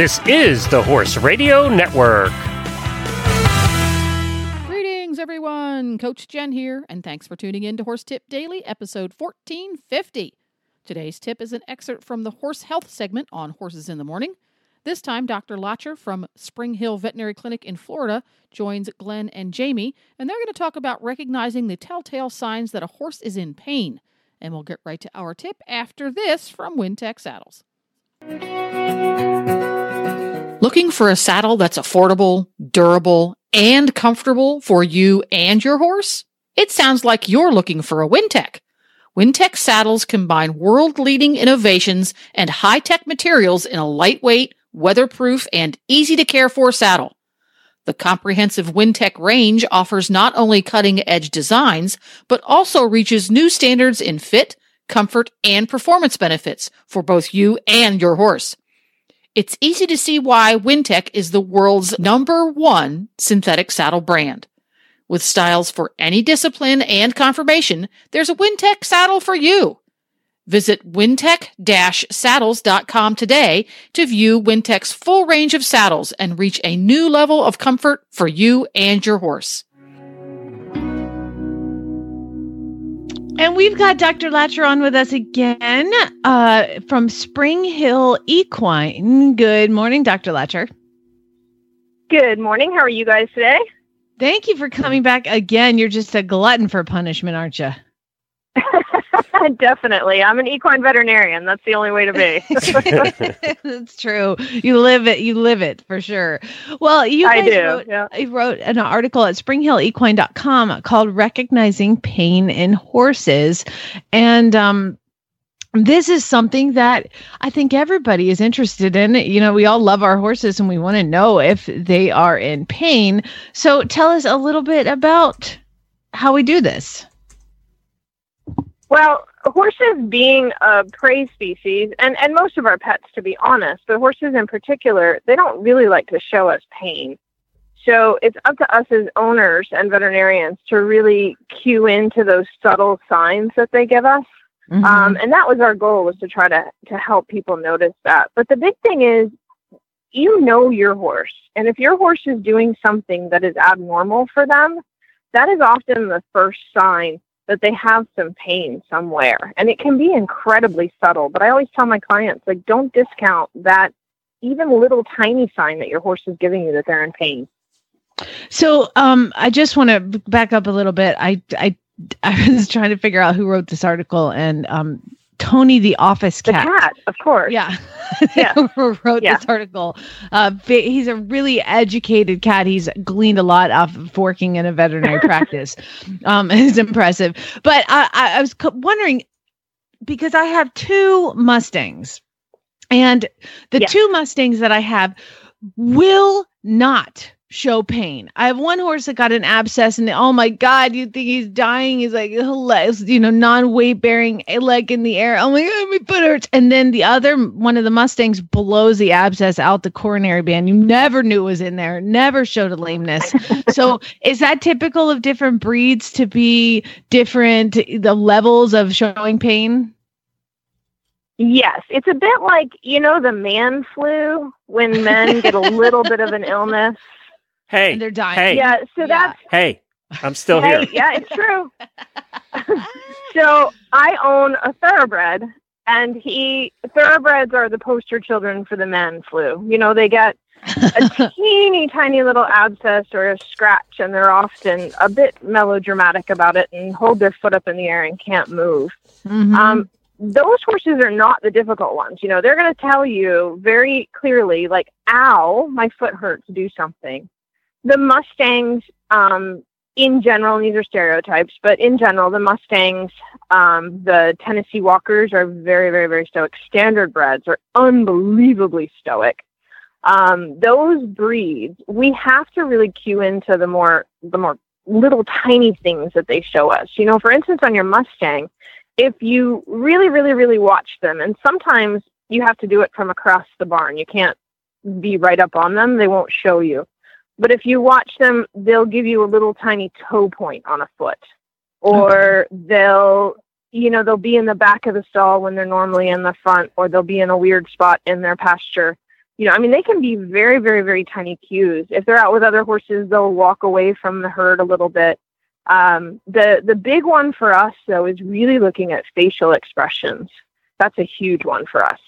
This is the Horse Radio Network. Greetings, everyone. Coach Jen here, and thanks for tuning in to Horse Tip Daily, episode 1450. Today's tip is an excerpt from the Horse Health segment on Horses in the Morning. This time, Dr. Lacher from Spring Hill Veterinary Clinic in Florida joins Glenn and Jamie, and they're going to talk about recognizing the telltale signs that a horse is in pain. And we'll get right to our tip after this from Wintec Saddles. Looking for a saddle that's affordable, durable, and comfortable for you and your horse? It sounds like you're looking for a Wintec. Wintec saddles combine world leading innovations and high tech materials in a lightweight, weatherproof, and easy to care for saddle. The comprehensive Wintec range offers not only cutting edge designs, but also reaches new standards in fit, comfort, and performance benefits for both you and your horse. It's easy to see why Wintec is the world's number one synthetic saddle brand. With styles for any discipline and conformation, there's a Wintec saddle for you. Visit wintec-saddles.com today to view Wintec's full range of saddles and reach a new level of comfort for you and your horse. And we've got Dr. Lacher on with us again uh, from Spring Hill Equine. Good morning, Dr. Lacher. Good morning. How are you guys today? Thank you for coming back again. You're just a glutton for punishment, aren't you? Definitely. I'm an equine veterinarian. That's the only way to be. That's true. You live it. You live it for sure. Well, you guys I do, wrote, yeah. wrote an article at springhillequine.com called Recognizing Pain in Horses. And um, this is something that I think everybody is interested in. You know, we all love our horses and we want to know if they are in pain. So tell us a little bit about how we do this. Well, horses being a prey species, and, and most of our pets, to be honest, but horses in particular, they don't really like to show us pain. So it's up to us as owners and veterinarians to really cue into those subtle signs that they give us. Mm-hmm. Um, and that was our goal was to try to, to help people notice that. But the big thing is you know your horse. And if your horse is doing something that is abnormal for them, that is often the first sign that they have some pain somewhere. And it can be incredibly subtle. But I always tell my clients, like, don't discount that even little tiny sign that your horse is giving you that they're in pain. So um, I just want to back up a little bit. I, I, I was trying to figure out who wrote this article, and um, Tony the office cat. The cat, of course. Yeah. Yeah. wrote yeah. this article. Uh, he's a really educated cat. He's gleaned a lot off of working in a veterinary practice. Um, it's impressive. But I, I was wondering because I have two Mustangs, and the two Mustangs that I have will not show pain. I have one horse that got an abscess, and oh my god, you think he's dying? He's like, you know, non-weight bearing leg in the air. Oh my god, my foot hurts. And then the other one of the Mustangs blows the abscess out the coronary band. You never knew it was in there. Never showed a lameness. so is that typical of different breeds to be different the levels of showing pain? Yes, it's a bit like, you know, the man flu when men get a little bit of an illness Hey, and they're dying. Hey, yeah. So yeah. that's hey. I'm still hey, here. Yeah, it's true. so I own a thoroughbred, and he thoroughbreds are the poster children for the man flu. You know, they get a teeny tiny little abscess or a scratch, and they're often a bit melodramatic about it and hold their foot up in the air and can't move. Mm-hmm. Um, those horses are not the difficult ones. You know, they're going to tell you very clearly, like, ow, my foot hurts, do something the Mustangs, um, in general, these are stereotypes, but in general, the Mustangs, um, the Tennessee Walkers are very, very, very stoic. Standard breds are unbelievably stoic. Um, those breeds, we have to really cue into the more, the more little tiny things that they show us. You know, for instance, on your Mustang, if you really, really, really watch them, and sometimes you have to do it from across the barn, you can't be right up on them, they won't show you. But if you watch them, they'll give you a little tiny toe point on a foot, or okay. they'll, you know, they'll be in the back of the stall when they're normally in the front, or they'll be in a weird spot in their pasture. you know, I mean, they can be very, very, very tiny cues. If they're out with other horses, they'll walk away from the herd a little bit. Um, the the big one for us though is really looking at facial expressions. That's a huge one for us.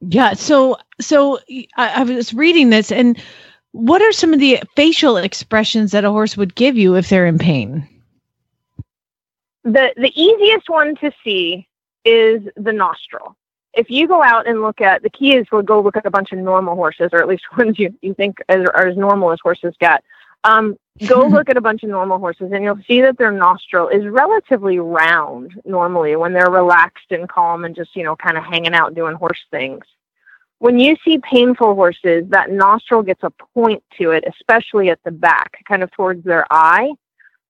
Yeah. So so I, I was reading this, and what are some of the facial expressions that a horse would give you if they're in pain? The the easiest one to see is the nostril if you go out and look at the key is to go look at a bunch of normal horses, or at least ones you, you think are, are as normal as horses get. Um, go look at a bunch of normal horses, and you'll see that their nostril is relatively round normally when they're relaxed and calm and just you know kind of hanging out doing horse things. When you see painful horses, that nostril gets a point to it, especially at the back, kind of towards their eye.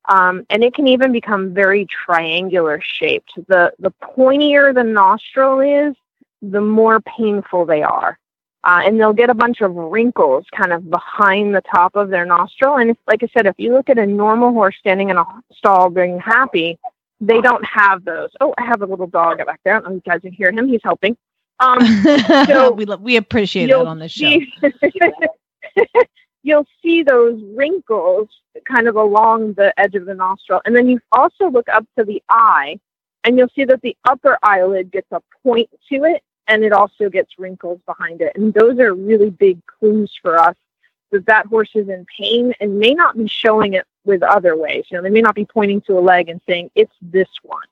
Um, and it can even become very triangular shaped. The the pointier the nostril is, the more painful they are. Uh, and they'll get a bunch of wrinkles kind of behind the top of their nostril. And if, like I said, if you look at a normal horse standing in a stall being happy, they don't have those. Oh, I have a little dog back there. I don't know if you guys can hear him. He's helping. Um, so we, we appreciate that on this show. you'll see those wrinkles kind of along the edge of the nostril. And then you also look up to the eye and you'll see that the upper eyelid gets a point to it and it also gets wrinkles behind it. And those are really big clues for us that that horse is in pain and may not be showing it with other ways. You know, they may not be pointing to a leg and saying, it's this one.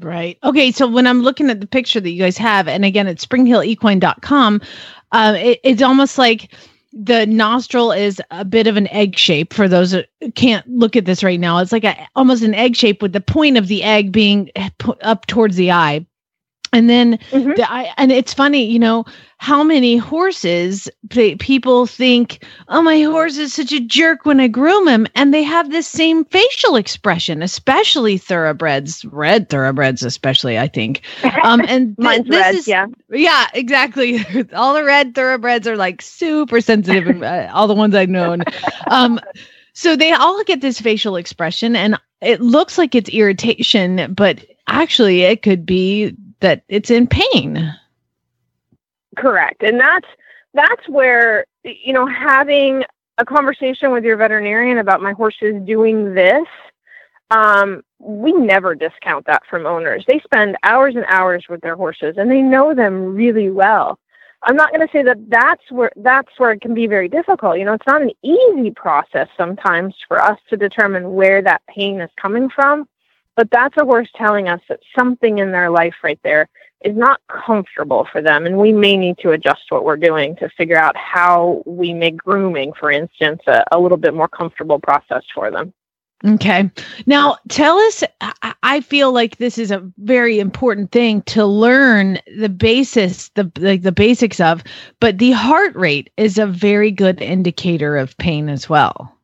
Right. Okay. So when I'm looking at the picture that you guys have, and again, it's springhillequine.com, uh, it, it's almost like the nostril is a bit of an egg shape for those that can't look at this right now. It's like a, almost an egg shape with the point of the egg being up towards the eye and then mm-hmm. the, I, and it's funny you know how many horses people think oh my horse is such a jerk when i groom him and they have this same facial expression especially thoroughbreds red thoroughbreds especially i think. Um and th- Mine's red, is, yeah. yeah exactly. All the red thoroughbreds are like super sensitive and uh, all the ones i've known. Um so they all get this facial expression and it looks like it's irritation but actually it could be that it's in pain. Correct. And that's that's where you know having a conversation with your veterinarian about my horse is doing this um, we never discount that from owners. They spend hours and hours with their horses and they know them really well. I'm not going to say that that's where that's where it can be very difficult. You know, it's not an easy process sometimes for us to determine where that pain is coming from. But that's a horse telling us that something in their life right there is not comfortable for them. And we may need to adjust what we're doing to figure out how we make grooming, for instance, a, a little bit more comfortable process for them. Okay. Now tell us, I feel like this is a very important thing to learn the basis, the, like the basics of, but the heart rate is a very good indicator of pain as well.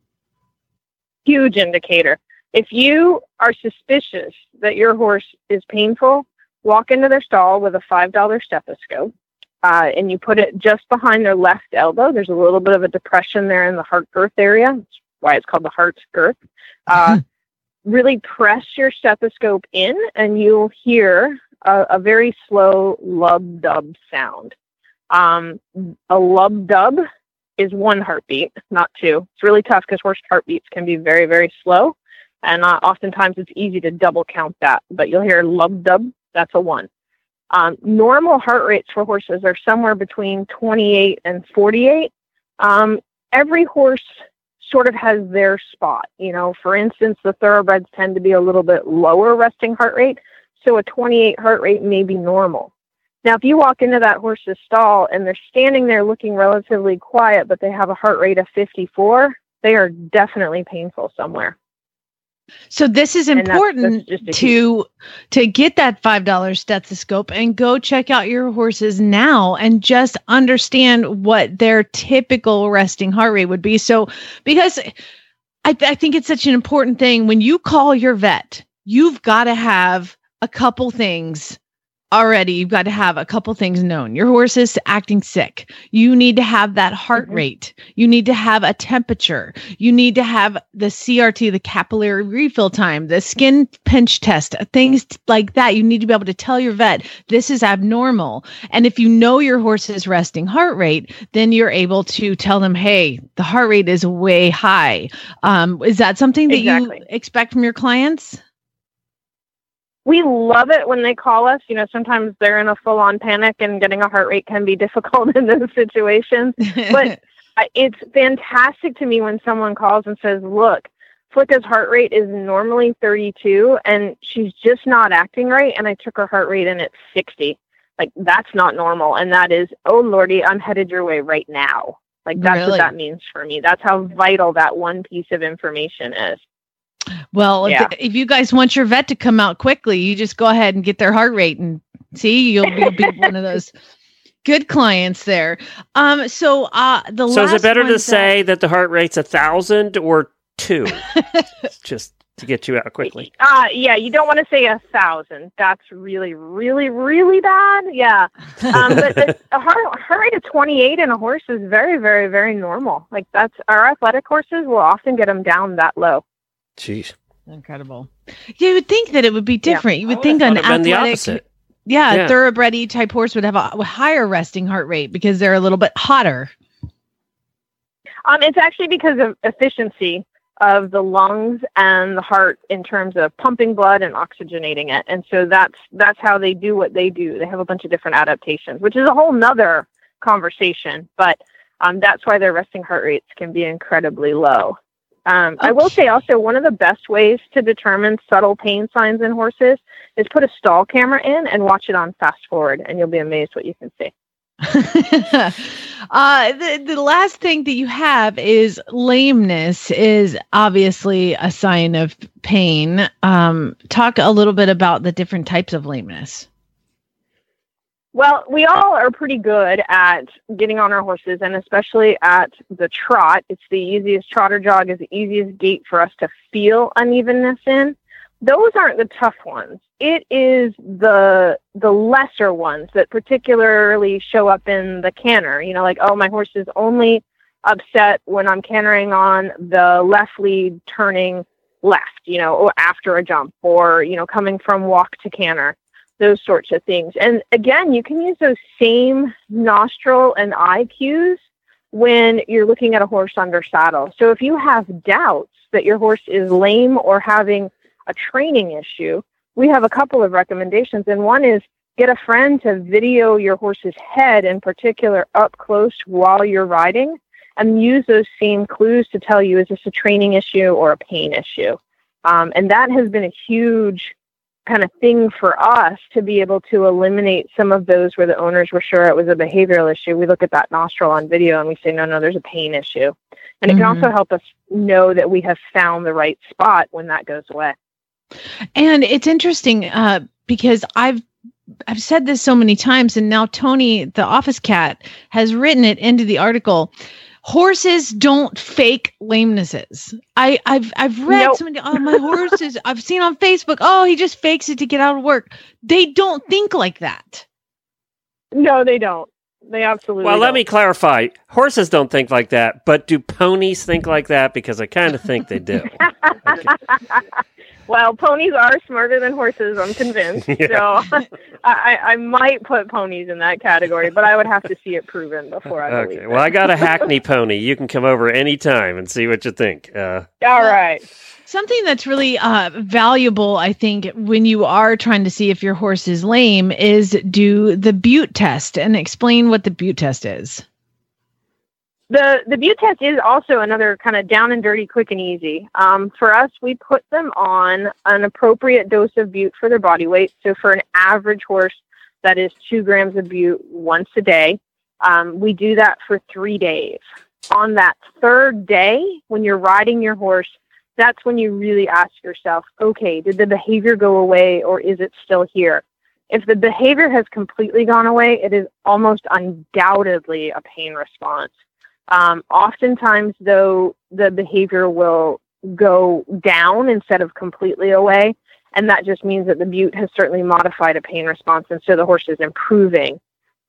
Huge indicator. If you are suspicious that your horse is painful, walk into their stall with a $5 stethoscope uh, and you put it just behind their left elbow. There's a little bit of a depression there in the heart girth area. That's why it's called the heart girth. Uh, really press your stethoscope in and you'll hear a, a very slow lub dub sound. Um, a lub dub is one heartbeat, not two. It's really tough because horse heartbeats can be very, very slow. And uh, oftentimes it's easy to double count that, but you'll hear lub dub, that's a one. Um, normal heart rates for horses are somewhere between 28 and 48. Um, every horse sort of has their spot. You know, for instance, the thoroughbreds tend to be a little bit lower resting heart rate, so a 28 heart rate may be normal. Now, if you walk into that horse's stall and they're standing there looking relatively quiet, but they have a heart rate of 54, they are definitely painful somewhere. So this is important that's, that's to to get that five dollar stethoscope and go check out your horses now and just understand what their typical resting heart rate would be. So because I, th- I think it's such an important thing when you call your vet, you've got to have a couple things already you've got to have a couple things known. Your horse is acting sick. You need to have that heart Mhm. rate. You need to have a temperature. You need to have the CRT, the capillary refill time, the skin pinch test, things like that. You need to be able to tell your vet this is abnormal. And if you know your horse's resting heart rate, then you're able to tell them, hey, the heart rate is way high. Um, is that something that Exactly. you expect from your clients? We love it when they call us. You know, sometimes they're in a full on panic and getting a heart rate can be difficult in those situations. But I- it's fantastic to me when someone calls and says, "Look, Flicka's heart rate is normally 32, and she's just not acting right. And I took her heart rate and it's 60. Like that's not normal, and that is, oh lordy, I'm headed your way right now. Like that's Really? what that means for me. That's how vital that one piece of information is. Well, if- Yeah. if, you guys want your vet to come out quickly, you just go ahead and get their heart rate and see you'll be, you'll be one of those good clients there. Um, so uh, the So is it better to that- say that the heart rate's a thousand or two? Just to get you out quickly. Uh, yeah, you don't want to say a thousand. That's really, really, really bad. Yeah. Um, but the, a heart, heart rate of 28 in a horse is very, very, very normal. Like that's our athletic horses will often get them down that low. Jeez. incredible? You would think that it would be Yeah. different. You I would think an it'd the athletic, opposite. yeah, Yeah. thoroughbred type horse would have a, a higher resting heart rate because they're a little bit hotter. Um, it's actually because of efficiency of the lungs and the heart in terms of pumping blood and oxygenating it. And so that's that's how they do what they do. They have a bunch of different adaptations, which is a whole nother conversation. But um, that's why their resting heart rates can be incredibly low. Um, I will say also one of the best ways to determine subtle pain signs in horses is put a stall camera in and watch it on fast forward, and you'll be amazed what you can see. uh, the, the last thing that you have is lameness is obviously a sign of pain. Um, talk a little bit about the different types of lameness. Well, we all are pretty good at getting on our horses, and especially at the trot. It's the easiest trotter jog is the easiest gait for us to feel unevenness in. Those aren't the tough ones. It is the the lesser ones that particularly show up in the canter. You know, like oh, my horse is only upset when I'm cantering on the left lead, turning left. You know, after a jump, or you know, coming from walk to canter those sorts of things. And again, you can use those same nostril and eye cues when you're looking at a horse under saddle. So if you have doubts that your horse is lame or having a training issue, we have a couple of recommendations. And one is get a friend to video your horse's head in particular up close while you're riding and use those same clues to tell you is this a training issue or a pain issue. Um, and that has been a huge kind of thing for us to be able to eliminate some of those where the owners were sure it was a behavioral issue. We look at that nostril on video and we say, no, no, there's a pain issue. And it Mhm. can also help us know that we have found the right spot when that goes away. And it's interesting uh, because I've I've said this so many times, and now Tony, the office cat, has written it into the article. Horses don't fake lamenesses. I, I've I've read Nope. so many. Oh, uh, my horse is. I've seen on Facebook. Oh, he just fakes it to get out of work. They don't think like that. No, they don't. They absolutely Well, let don't. me clarify. Horses don't think like that, but do ponies think like that? Because I kind of think they do. well, ponies are smarter than horses, I'm convinced. Yeah. So I, I might put ponies in that category, but I would have to see it proven before I believe Okay. it. Well, I got a Hackney pony. You can come over anytime and see what you think. Uh, All right. Something that's really uh, valuable, I think, when you are trying to see if your horse is lame, is do the Bute test and explain what the Bute test is. The the test is also another kind of down and dirty, quick and easy. Um, for us, we put them on an appropriate dose of Bute for their body weight. So for an average horse, that is two grams of Bute once a day. Um, we do that for three days. On that third day, when you're riding your horse, that's when you really ask yourself, okay, did the behavior go away or is it still here? If the behavior has completely gone away, it is almost undoubtedly a pain response. Um, oftentimes, though, the behavior will go down instead of completely away. and that just means that the bute has certainly modified a pain response, and so the horse is improving.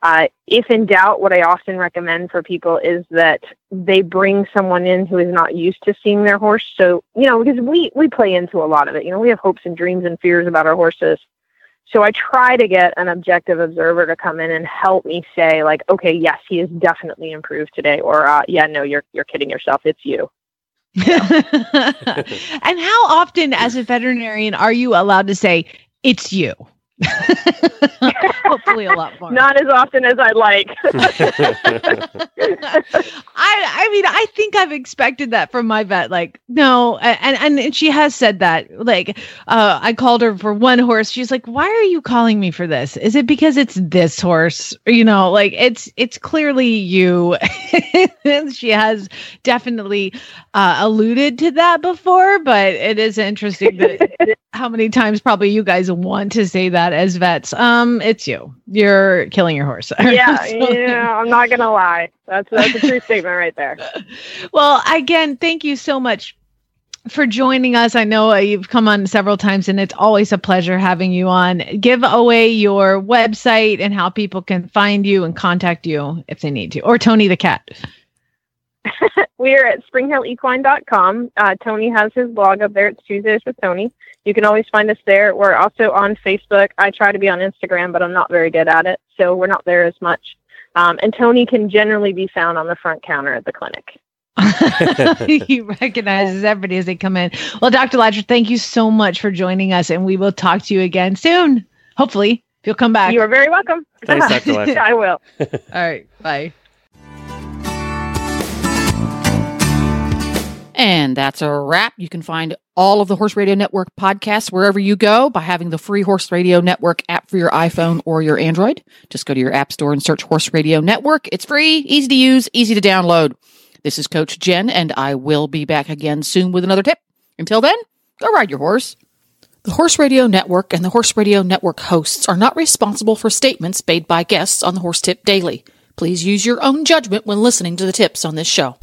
Uh, if in doubt, what I often recommend for people is that they bring someone in who is not used to seeing their horse. So, you know, because we, we play into a lot of it. You know, we have hopes and dreams and fears about our horses. So I try to get an objective observer to come in and help me say, like, okay, yes, he is definitely improved today, or uh, yeah, no, you're you're kidding yourself. It's you. and how often, as a veterinarian, are you allowed to say it's you? Hopefully, a lot more. Not as often as I'd like. I, I mean, I think I've expected that from my vet. Like, no, and and she has said that. Like, uh, I called her for one horse. She's like, "Why are you calling me for this? Is it because it's this horse? You know, like it's it's clearly you." she has definitely uh, alluded to that before, but it is interesting that how many times probably you guys want to say that as vets. Um, it's you. You're killing your horse. yeah, yeah. I'm not gonna lie. That's that's a true statement right there. Well, again, thank you so much for joining us. I know uh, you've come on several times and it's always a pleasure having you on. Give away your website and how people can find you and contact you if they need to, or Tony the cat. We're at springhillequine.com. Uh, Tony has his blog up there. It's Tuesdays with Tony. You can always find us there. We're also on Facebook. I try to be on Instagram, but I'm not very good at it, so we're not there as much. Um, and Tony can generally be found on the front counter at the clinic. he recognizes everybody as they come in. Well, Dr. Lacher, thank you so much for joining us, and we will talk to you again soon. Hopefully, if you'll come back. You are very welcome. Thanks, Dr. Lacher. I will. All right. Bye. And that's a wrap. You can find all of the Horse Radio Network podcasts wherever you go by having the free Horse Radio Network app for your iPhone or your Android. Just go to your app store and search Horse Radio Network. It's free, easy to use, easy to download. This is Coach Jen, and I will be back again soon with another tip. Until then, go ride your horse. The Horse Radio Network and the Horse Radio Network hosts are not responsible for statements made by guests on the Horse Tip Daily. Please use your own judgment when listening to the tips on this show.